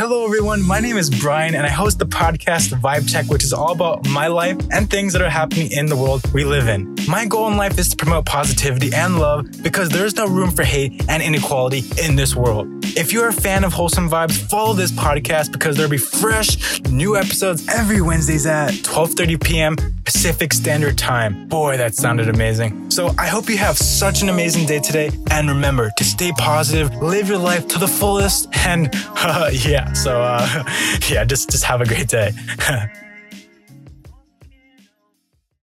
Hello, everyone. My name is Brian, and I host the podcast Vibe Check, which is all about my life and things that are happening in the world we live in. My goal in life is to promote positivity and love because there's no room for hate and inequality in this world. If you're a fan of wholesome vibes, follow this podcast because there'll be fresh new episodes every Wednesdays at 12:30 p.m. Pacific Standard Time. Boy, that sounded amazing. So I hope you have such an amazing day today, and remember to stay positive, live your life to the fullest, and uh, yeah. So uh, yeah, just just have a great day.